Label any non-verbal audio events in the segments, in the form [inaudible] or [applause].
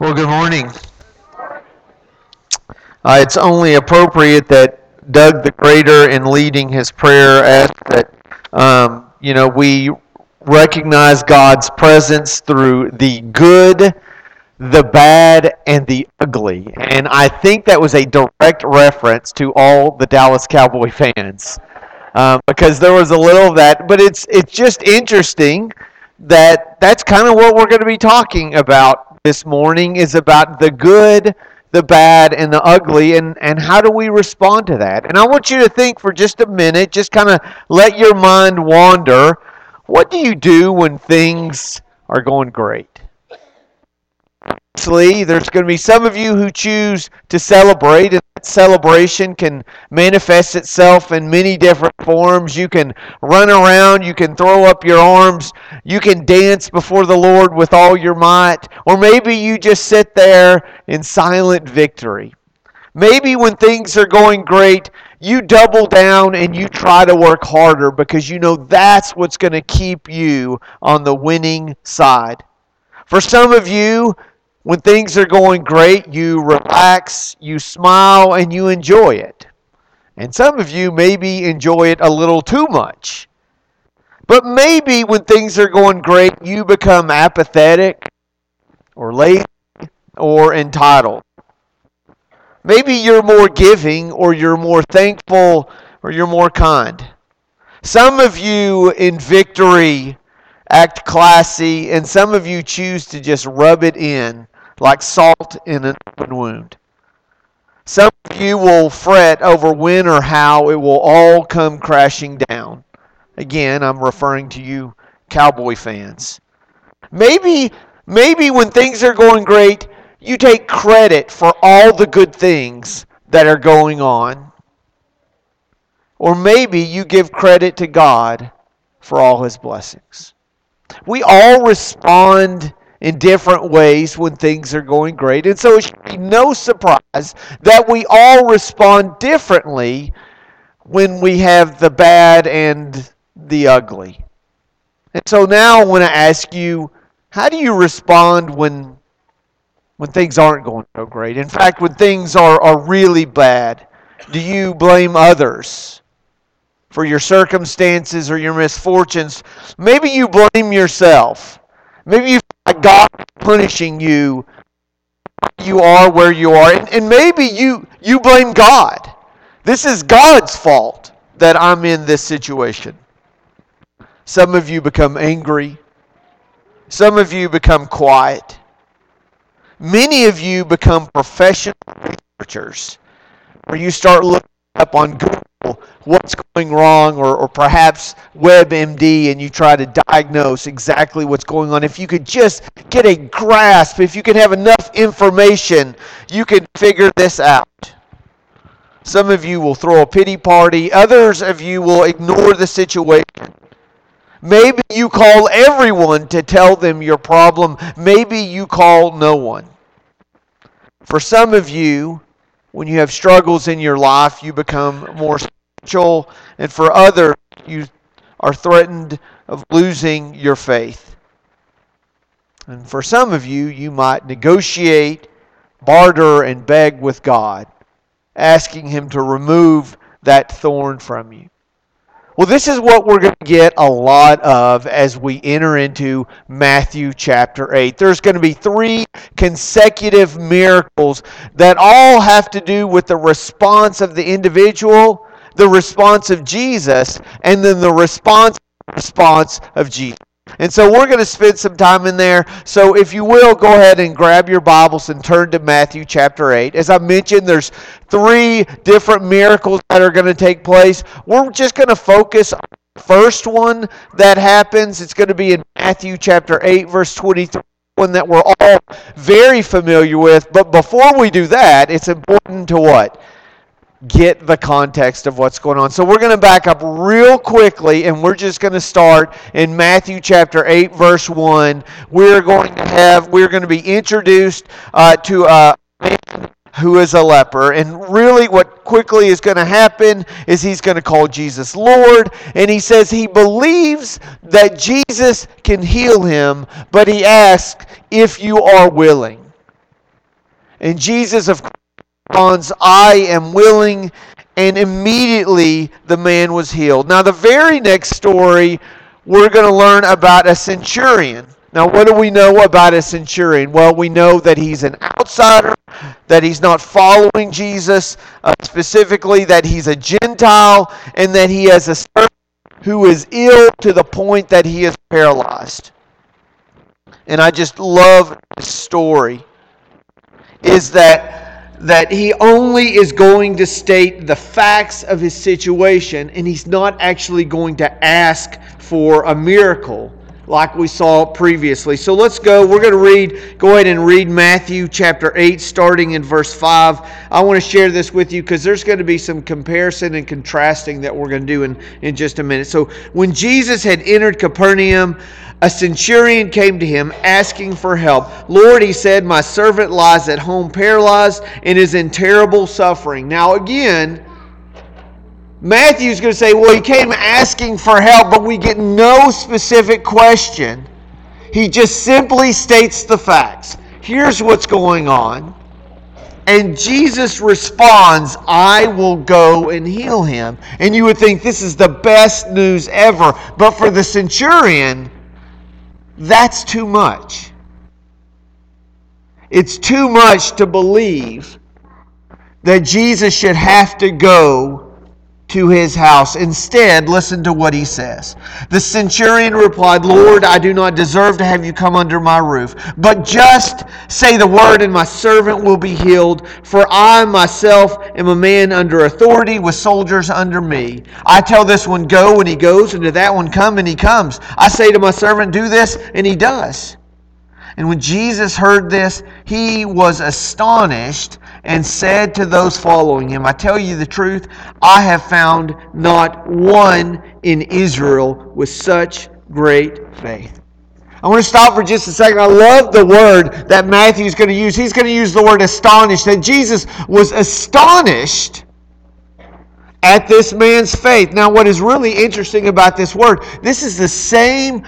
Well, good morning. Uh, it's only appropriate that Doug the Greater, in leading his prayer, asked that um, you know we recognize God's presence through the good, the bad, and the ugly. And I think that was a direct reference to all the Dallas Cowboy [laughs] fans. Um, because there was a little of that, but it's it's just interesting that that's kind of what we're going to be talking about this morning is about the good, the bad, and the ugly, and, and how do we respond to that? And I want you to think for just a minute, just kind of let your mind wander. What do you do when things are going great? Obviously, there's going to be some of you who choose to celebrate, and that celebration can manifest itself in many different forms. You can run around, you can throw up your arms, you can dance before the Lord with all your might, or maybe you just sit there in silent victory. Maybe when things are going great, you double down and you try to work harder because you know that's what's going to keep you on the winning side. For some of you, when things are going great, you relax, you smile, and you enjoy it. And some of you maybe enjoy it a little too much. But maybe when things are going great, you become apathetic or lazy or entitled. Maybe you're more giving or you're more thankful or you're more kind. Some of you in victory act classy, and some of you choose to just rub it in like salt in an open wound. Some of you will fret over when or how it will all come crashing down. Again, I'm referring to you cowboy fans. Maybe maybe when things are going great, you take credit for all the good things that are going on. Or maybe you give credit to God for all his blessings. We all respond in different ways when things are going great. And so it should be no surprise that we all respond differently when we have the bad and the ugly. And so now I want to ask you, how do you respond when when things aren't going so great? In fact, when things are, are really bad, do you blame others for your circumstances or your misfortunes? Maybe you blame yourself. Maybe you God punishing you. You are where you are. And, and maybe you, you blame God. This is God's fault that I'm in this situation. Some of you become angry. Some of you become quiet. Many of you become professional researchers where you start looking up on Google what's going wrong, or, or perhaps WebMD, and you try to diagnose exactly what's going on. If you could just get a grasp, if you can have enough information, you can figure this out. Some of you will throw a pity party, others of you will ignore the situation. Maybe you call everyone to tell them your problem. Maybe you call no one. For some of you, when you have struggles in your life, you become more and for others, you are threatened of losing your faith. And for some of you, you might negotiate, barter, and beg with God, asking Him to remove that thorn from you. Well, this is what we're going to get a lot of as we enter into Matthew chapter 8. There's going to be three consecutive miracles that all have to do with the response of the individual, the response of Jesus, and then the response response of Jesus. And so we're going to spend some time in there. So if you will, go ahead and grab your Bibles and turn to Matthew chapter 8. As I mentioned, there's three different miracles that are going to take place. We're just going to focus on the first one that happens. It's going to be in Matthew chapter 8, verse 23 one that we're all very familiar with. But before we do that, it's important to what? Get the context of what's going on. So we're going to back up real quickly and we're just going to start in Matthew chapter 8 verse 1. We're going to have we're going to be introduced uh, to a man who is a leper and really what quickly is going to happen is he's going to call Jesus Lord and he says he believes that Jesus can heal him, but he asks if you are willing. And Jesus, of course, responds, I am willing. And immediately the man was healed. Now, the very next story, we're going to learn about a centurion. Now, what do we know about a centurion? Well, we know that he's an outsider, that he's not following Jesus, uh, specifically that he's a Gentile, and that he has a servant who is ill to the point that he is paralyzed. And I just love this story. Is that that he only is going to state the facts of his situation and he's not actually going to ask for a miracle like we saw previously. So let's go. We're going to read, go ahead and read Matthew chapter 8, starting in verse 5. I want to share this with you because there's going to be some comparison and contrasting that we're going to do in, in just a minute. So when Jesus had entered Capernaum, a centurion came to him asking for help. Lord, he said, My servant lies at home paralyzed and is in terrible suffering. Now, again, Matthew's going to say, well, he came asking for help, but we get no specific question. He just simply states the facts. Here's what's going on. And Jesus responds, I will go and heal him. And you would think this is the best news ever. But for the centurion, that's too much. It's too much to believe that Jesus should have to go to his house. Instead, listen to what he says. The centurion replied, Lord, I do not deserve to have you come under my roof, but just say the word, and my servant will be healed. For I myself am a man under authority with soldiers under me. I tell this one, go, and he goes, and to that one, come, and he comes. I say to my servant, do this, and he does. And when Jesus heard this, he was astonished and said to those following him, I tell you the truth, I have found not one in Israel with such great faith. I want to stop for just a second. I love the word that Matthew is going to use. He's going to use the word astonished, that Jesus was astonished at this man's faith. Now, what is really interesting about this word, this is the same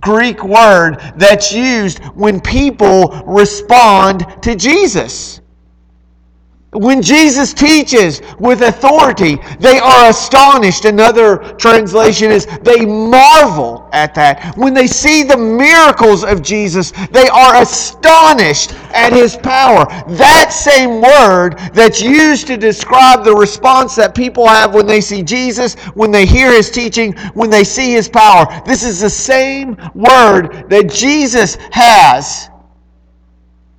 Greek word that's used when people respond to Jesus. When Jesus teaches with authority, they are astonished. Another translation is they marvel at that. When they see the miracles of Jesus, they are astonished at his power. That same word that's used to describe the response that people have when they see Jesus, when they hear his teaching, when they see his power. This is the same word that Jesus has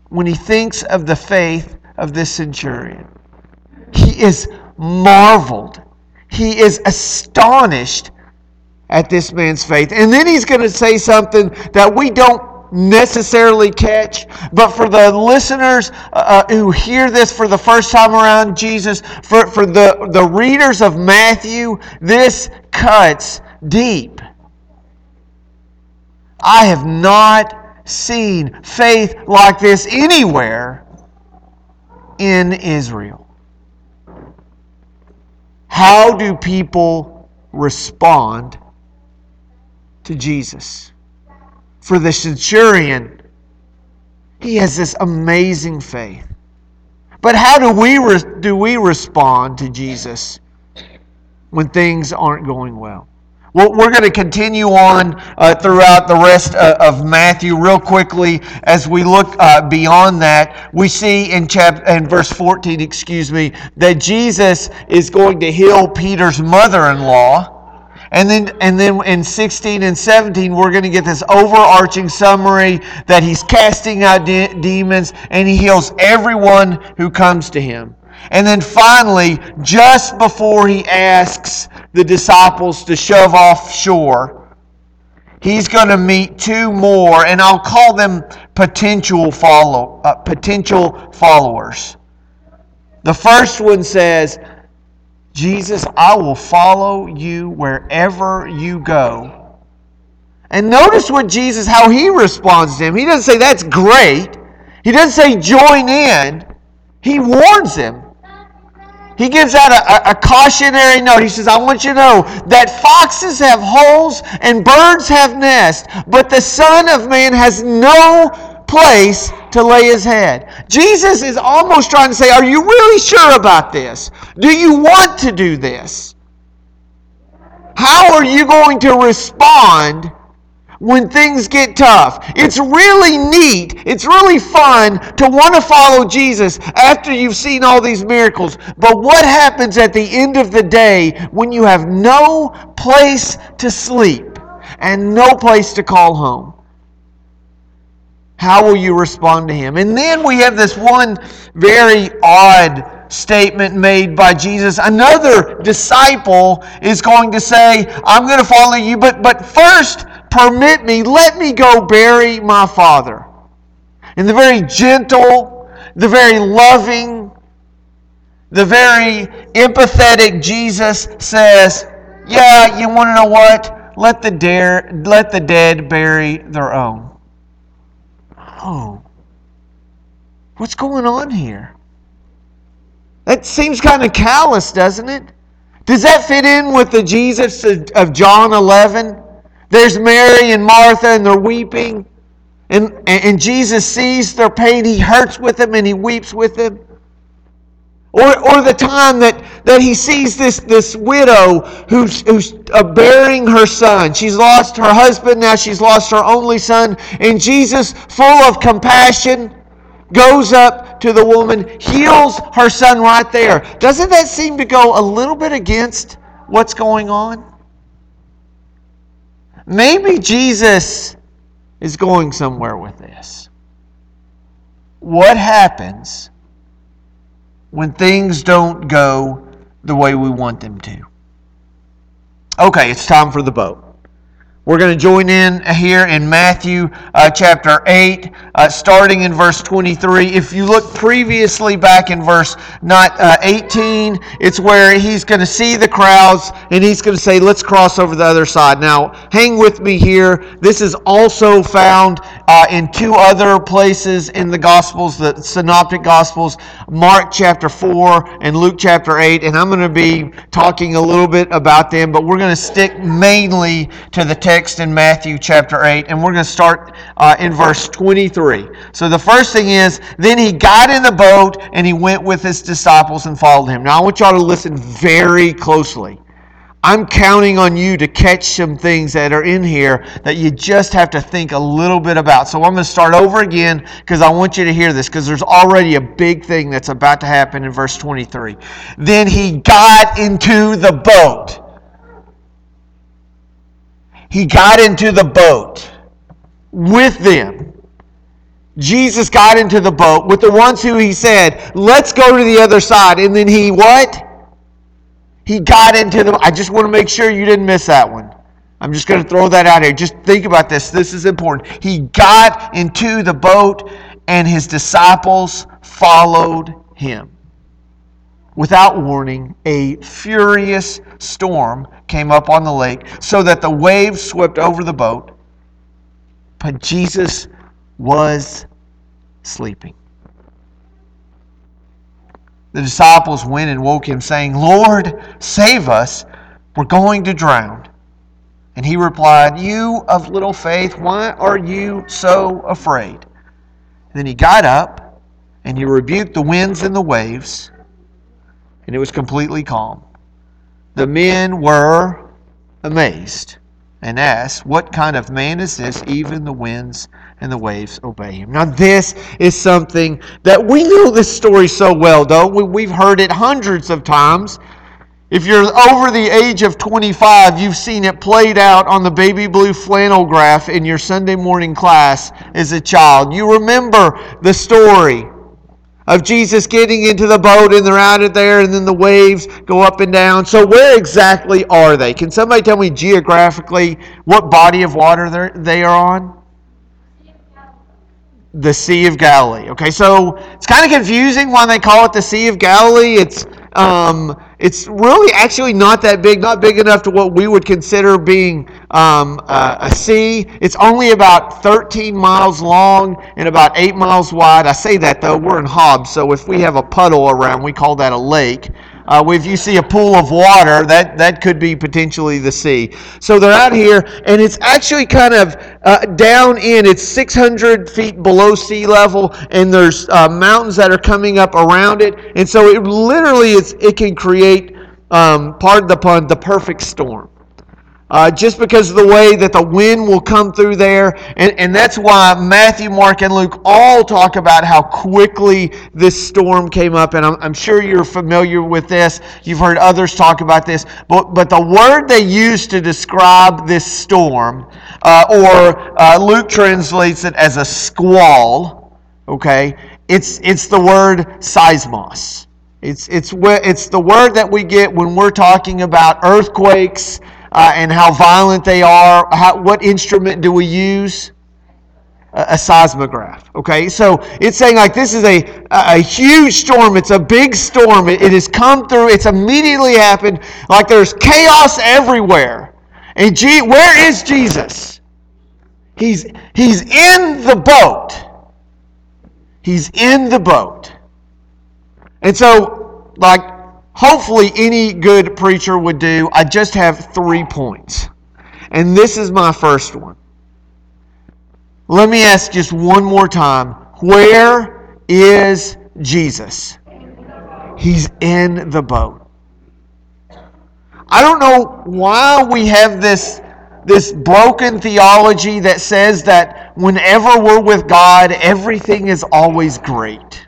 when he thinks of the faith of this centurion. He is marveled. He is astonished at this man's faith. And then he's going to say something that we don't necessarily catch, but for the listeners uh, uh, who hear this for the first time around Jesus, for, for the, the readers of Matthew, this cuts deep. I have not seen faith like this anywhere in Israel. How do people respond to Jesus? For the centurion, he has this amazing faith. But how do we, re- do we respond to Jesus when things aren't going well? Well, we're going to continue on uh, throughout the rest uh, of Matthew real quickly as we look uh, beyond that. We see in chapter in verse 14, excuse me, that Jesus is going to heal Peter's mother-in-law. And then, and then in 16 and 17, we're going to get this overarching summary that he's casting out de- demons and he heals everyone who comes to him. And then finally, just before he asks the disciples to shove off shore, he's going to meet two more, and I'll call them potential follow uh, potential followers. The first one says, "Jesus, I will follow you wherever you go." And notice what Jesus how he responds to him. He doesn't say that's great. He doesn't say join in. He warns him. He gives out a, a, a, cautionary note. He says, I want you to know that foxes have holes and birds have nests, but the Son of Man has no place to to lay his head. Jesus is almost trying to say, Are you really sure about this? Do you want to do this? How are you going to respond when things get tough. It's really neat. It's really fun to want to follow Jesus after you've seen all these miracles. But what happens at the end of the day when you have no place to sleep and no place to call home? How will you respond to him? And then we have this one very odd statement made by Jesus. Another disciple is going to say, I'm going to follow you, but, but first, permit me, let me go bury my father. And the very gentle, the very loving, the very empathetic Jesus says, Yeah, you want to know what? Let the, dare, let the dead bury their own. Oh. What's going on here? That seems kind of callous, doesn't it? Does that fit in with the Jesus of John 11? There's Mary and Martha, and they're weeping. And, and Jesus sees their pain. He hurts with them and he weeps with them. Or, or the time that, that he sees this, this widow who's, who's uh, bearing her son. She's lost her husband, now she's lost her only son. And Jesus, full of compassion, goes up to the woman, heals her son right there. Doesn't that seem to go a little bit against what's going on? Maybe Jesus is going somewhere with this. What happens when things don't go the way we want them to? Okay, it's time for the boat. We're going to join in here in Matthew uh, chapter 8, uh, starting in verse 23. If you look previously back in verse not uh, 18, it's where he's going to see the crowds and he's going to say, Let's cross over the other side. Now, hang with me here. This is also found uh, in two other places in the Gospels, the Synoptic Gospels, Mark chapter 4 and Luke chapter 8. And I'm going to be talking a little bit about them, but we're going to stick mainly to the text text in Matthew chapter 8, and we're going to start uh, in verse 23. So the first thing is, then he got in the boat and he went with his disciples and followed him. Now I want y'all to listen very closely. I'm counting on you to catch some things that are in here that you just have to think a little bit about. So I'm going to start over again because I want you to hear this because there's already a big thing that's about to happen in verse 23. Then he got into the boat he got into the boat with them. Jesus got into the boat with the ones who he said, let's go to the other side. And then he what? He got into the I just want to make sure you didn't miss that one. I'm just going to throw that out here. Just think about this. This is important. He got into the boat and his disciples followed him. Without warning, a furious storm came up on the lake so that the waves swept over the boat. But Jesus was sleeping. The disciples went and woke him, saying, Lord, save us. We're going to drown. And he replied, You of little faith, why are you so afraid? Then he got up and he rebuked the winds and the waves, and it was completely calm. The men were amazed and asked, What kind of man is this? Even the winds and the waves obey him. Now, this is something that we know this story so well, don't we? We've heard it hundreds of times. If you're over the age of 25, you've seen it played out on the baby blue flannel graph in your Sunday morning class as a child. You remember the story of Jesus getting into the boat and they're out of there and then the waves go up and down. So where exactly are they? Can somebody tell me geographically what body of water they are on? The Sea of Galilee. Okay, so it's kind of confusing why they call it the Sea of Galilee. It's um, it's really actually not that big, not big enough to what we would consider being um, uh, a sea. It's only about 13 miles long and about 8 miles wide. I say that though, we're in Hobbs, so if we have a puddle around, we call that a lake. Uh, if you see a pool of water, that, that could be potentially the sea. So they're out here, and it's actually kind of uh, down in. It's 600 feet below sea level, and there's uh, mountains that are coming up around it. And so it literally is, it can create, um, pardon the pun, the perfect storm. Uh, just because of the way that the wind will come through there. And, and that's why Matthew, Mark, and Luke all talk about how quickly this storm came up. And I'm, I'm sure you're familiar with this. You've heard others talk about this. But, but the word they use to describe this storm, uh, or uh, Luke translates it as a squall, okay, it's, it's the word seismos. It's, it's, it's the word that we get when we're talking about earthquakes uh, and how violent they are. How, what instrument do we use? A, seismograph. Okay, so it's saying like this is a, a huge storm. It's a big storm. It, it has come through. It's immediately happened. Like there's chaos everywhere. And G, where is Jesus? He's, he's in the boat. He's in the boat. And so, like, hopefully any good preacher would do. I just have three points. And this is my first one. Let me ask just one more time where is Jesus? He's in the boat. I don't know why we have this, this broken theology that says that whenever we're with God, everything is always great.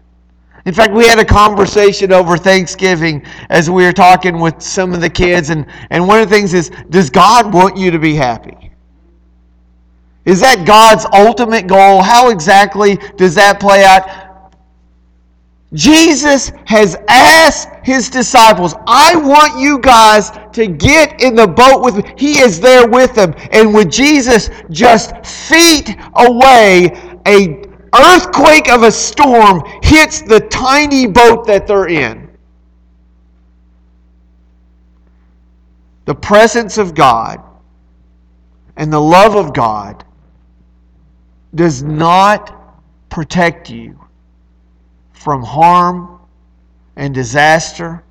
In fact, we had a conversation over Thanksgiving as we were talking with some of the kids, and, and one of the things is Does God want you to be happy? Is that God's ultimate goal? How exactly does that play out? Jesus has asked his disciples, I want you guys to get in the boat with me. He is there with them. And with Jesus just feet away, a earthquake of a storm hits the tiny boat that they're in. The presence of God and the love of God does not protect you from harm and disaster,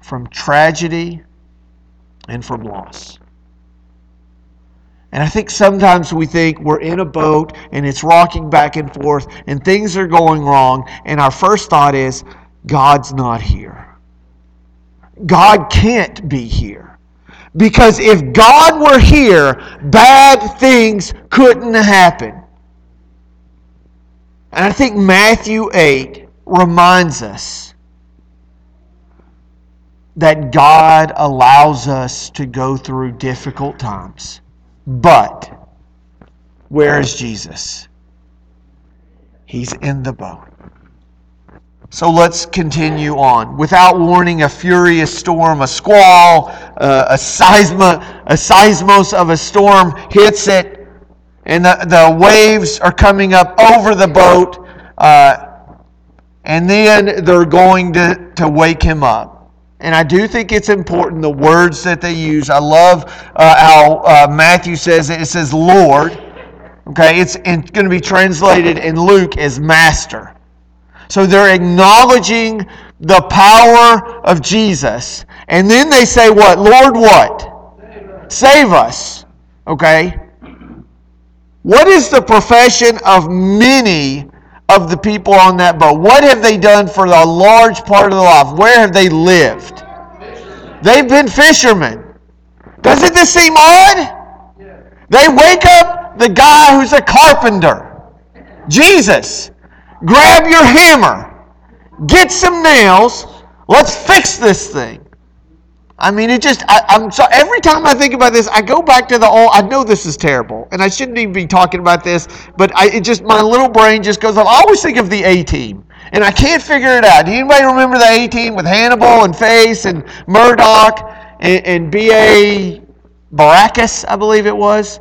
from tragedy, and from loss. And I think sometimes we think we're in a boat and it's rocking back and forth and things are going wrong. And our first thought is, God's not here. God can't be here. Because if God were here, bad things couldn't happen. And I think Matthew 8 reminds us that God allows us to go through difficult times. But where is Jesus? He's in the boat. So let's continue on. Without warning, a furious storm, a squall, uh, a, seisma, a seismos of a storm hits it, and the, the waves are coming up over the boat, uh, and then they're going to, to wake him up. And I do think it's important the words that they use. I love uh, how uh, Matthew says it. It says Lord. Okay, it's, it's going to be translated in Luke as Master. So they're acknowledging the power of Jesus. And then they say, What? Lord, what? Save us. Okay? What is the profession of many of the people on that boat? What have they done for a large part of their life? Where have they lived? They've been fishermen. Doesn't this seem odd? They wake up the guy who's a carpenter, Jesus. Grab your hammer, get some nails, let's fix this thing. I mean, it just, I, am so, every time I think about this, I go back to the old, I know this is terrible, and I shouldn't even be talking about this, but I, it just, my little brain just goes, I always think of the A team, and I can't figure it out. Do anybody remember the A team with Hannibal and Face and Murdock and, and B.A. Baracus, I believe it was?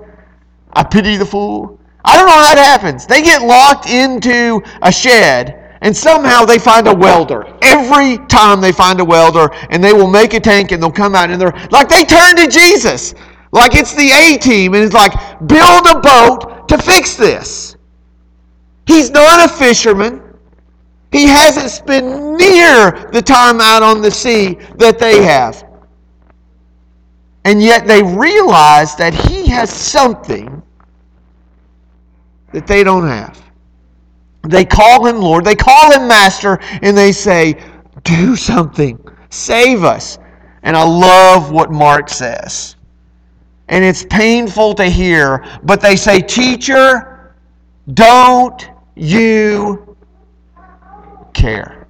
I pity the fool. I don't know how that happens. They get locked into a shed and somehow they find a welder. Every time they find a welder, and they will make a tank and they'll come out and they're like they turn to Jesus. Like it's the A team, and it's like, build a boat to fix this. He's not a fisherman. He hasn't spent near the time out on the sea that they have. And yet they realize that he has something that they don't have. They call him Lord, they call him Master, and they say, Do something, save us. And I love what Mark says. And it's painful to hear, but they say, Teacher, don't you care?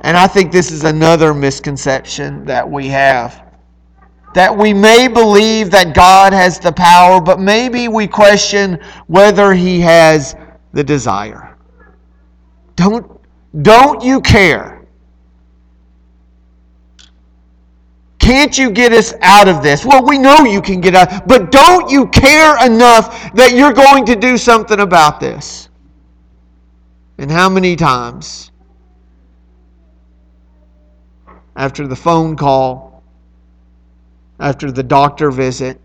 And I think this is another misconception that we have. That we may believe that God has the power, but maybe we question whether He has the desire. Don't, don't you care? Can't you get us out of this? Well, we know you can get out, but don't you care enough that you're going to do something about this? And how many times after the phone call, after the doctor visit,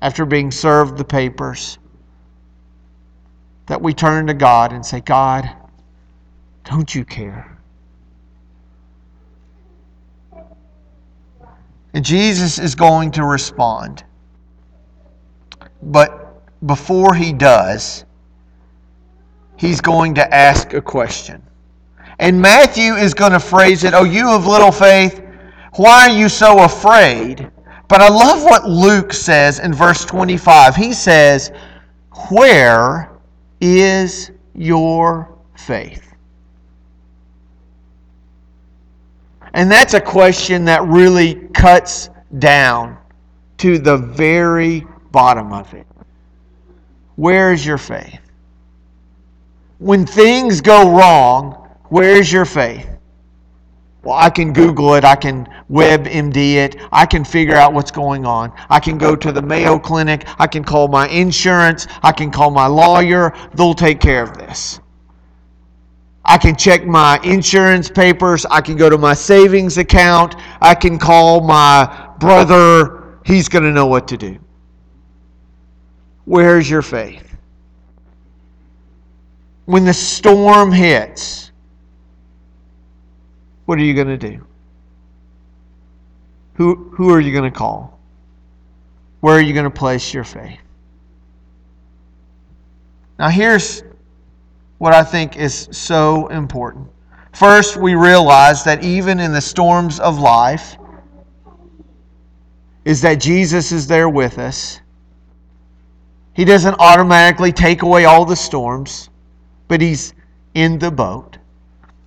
after being served the papers, that we turn to God and say, God, don't you care? And Jesus is going to respond. But before he does, he's going to ask a question. And Matthew is going to phrase it, Oh, you of little faith, why are you so afraid? But I love what Luke says in verse 25. He says, Where is your faith? And that's a question that really cuts down to the very bottom of it. Where is your faith? When things go wrong, where's your faith? Well, I can Google it. I can WebMD it. I can figure out what's going on. I can go to the Mayo Clinic. I can call my insurance. I can call my lawyer. They'll take care of this. I can check my insurance papers. I can go to my savings account. I can call my brother. He's going to know what to do. Where's your faith? When the storm hits, what are you going to do? Who, who are you going to call? Where are you going to place your faith? Now, here's what I think is so important. First, we realize that even in the storms of life, is that Jesus is there with us. He doesn't automatically take away all the storms, but He's in the boat.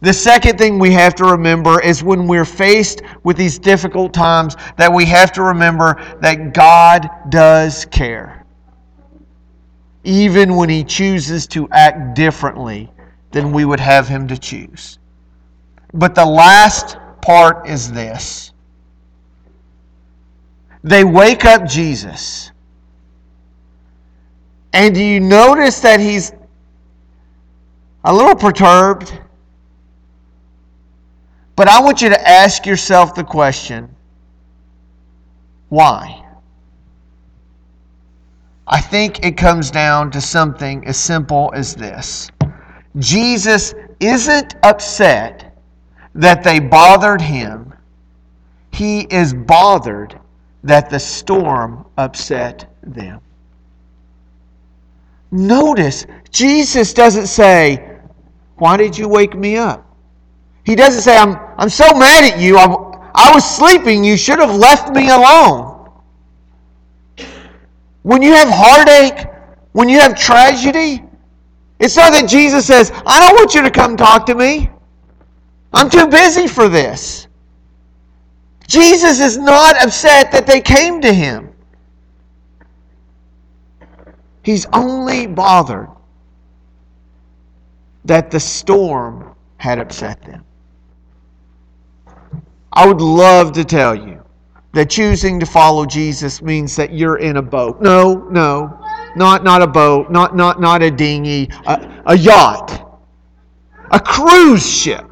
The second thing we have to remember is when we're faced with these difficult times, that we have to remember that God does care even when he chooses to act differently than we would have him to choose. But the last part is this they wake up Jesus. And do you notice that he's a little perturbed? But I want you to ask yourself the question why? I think it comes down to something as simple as this Jesus isn't upset that they bothered him, he is bothered that the storm upset them. Notice, Jesus doesn't say, Why did you wake me up? He doesn't say, I'm, I'm so mad at you. I'm, I was sleeping. You should have left me alone. When you have heartache, when you have tragedy, it's not that Jesus says, I don't want you to come talk to me. I'm too busy for this. Jesus is not upset that they came to him. He's only bothered that the storm had upset them. I would love to tell you that choosing to follow Jesus means that you're in a boat. No, no, not, not a boat, not, not, not a dinghy, a, a yacht, a cruise ship.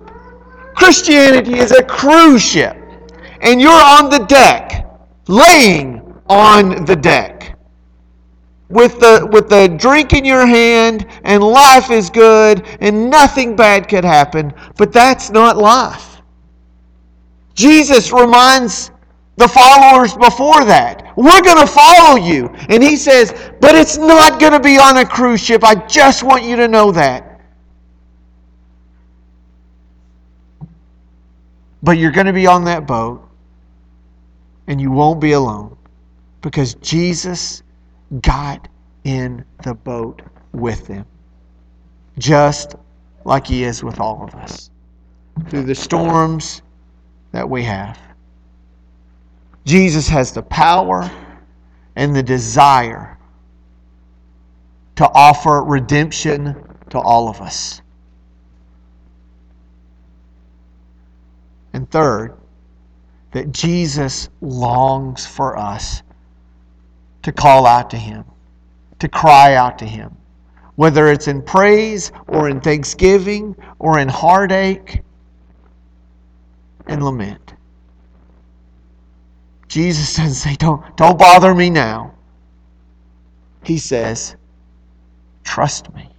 Christianity is a cruise ship, and you're on the deck, laying on the deck. with the with the drink in your hand and life is good and nothing bad could happen. But that's not life jesus reminds the followers before that we're going to follow you. And he says but it's not going to be on a cruise ship. I just want you to know that. But you're going to be on that boat and you won't be alone because jesus got in the boat with them, just like He is with all of us. Through the storms that we have. Jesus has the power and the desire to offer redemption to all of us. And third, that Jesus longs for us to call out to Him, to cry out to Him. Whether it's in praise or in thanksgiving or in heartache and lament. Jesus doesn't say, don't, don't bother me now. He says, trust me.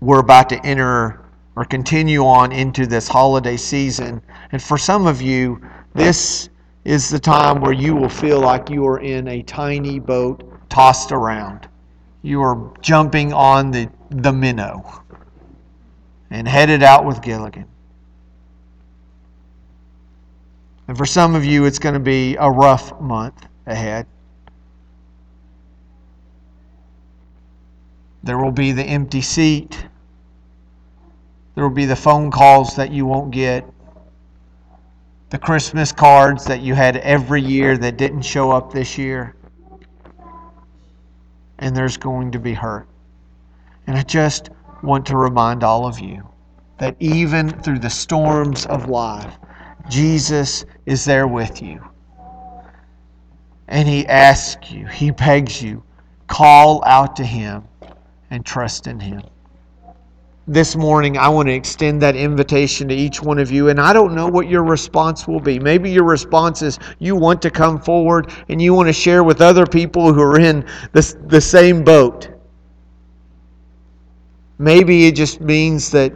We're about to enter or continue on into this holiday season. And for some of you, this is the time where you will feel like you are in a tiny boat tossed around. You are jumping on the, the minnow and headed out with Gilligan. And for some of you, it's going to be a rough month ahead. There will be the empty seat. There will be the phone calls that you won't get the Christmas cards that you had every year that didn't show up this year. And there's going to be hurt. And I just want to remind all of you that even through the storms of life, Jesus is there with you. And he asks you, he begs you, call out to him and trust in him this morning, I want to extend that invitation to each one of you. And I don't know what your response will be. Maybe your response is you want to come forward and you want to share with other people who are in the, the same boat. Maybe it just means that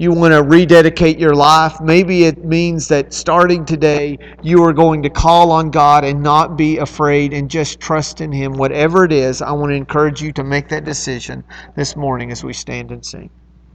you want to rededicate your life. Maybe it means that starting today, you are going to call on God and not be afraid and just trust in Him. Whatever it is, I want to encourage you to make that decision this morning as we stand and sing.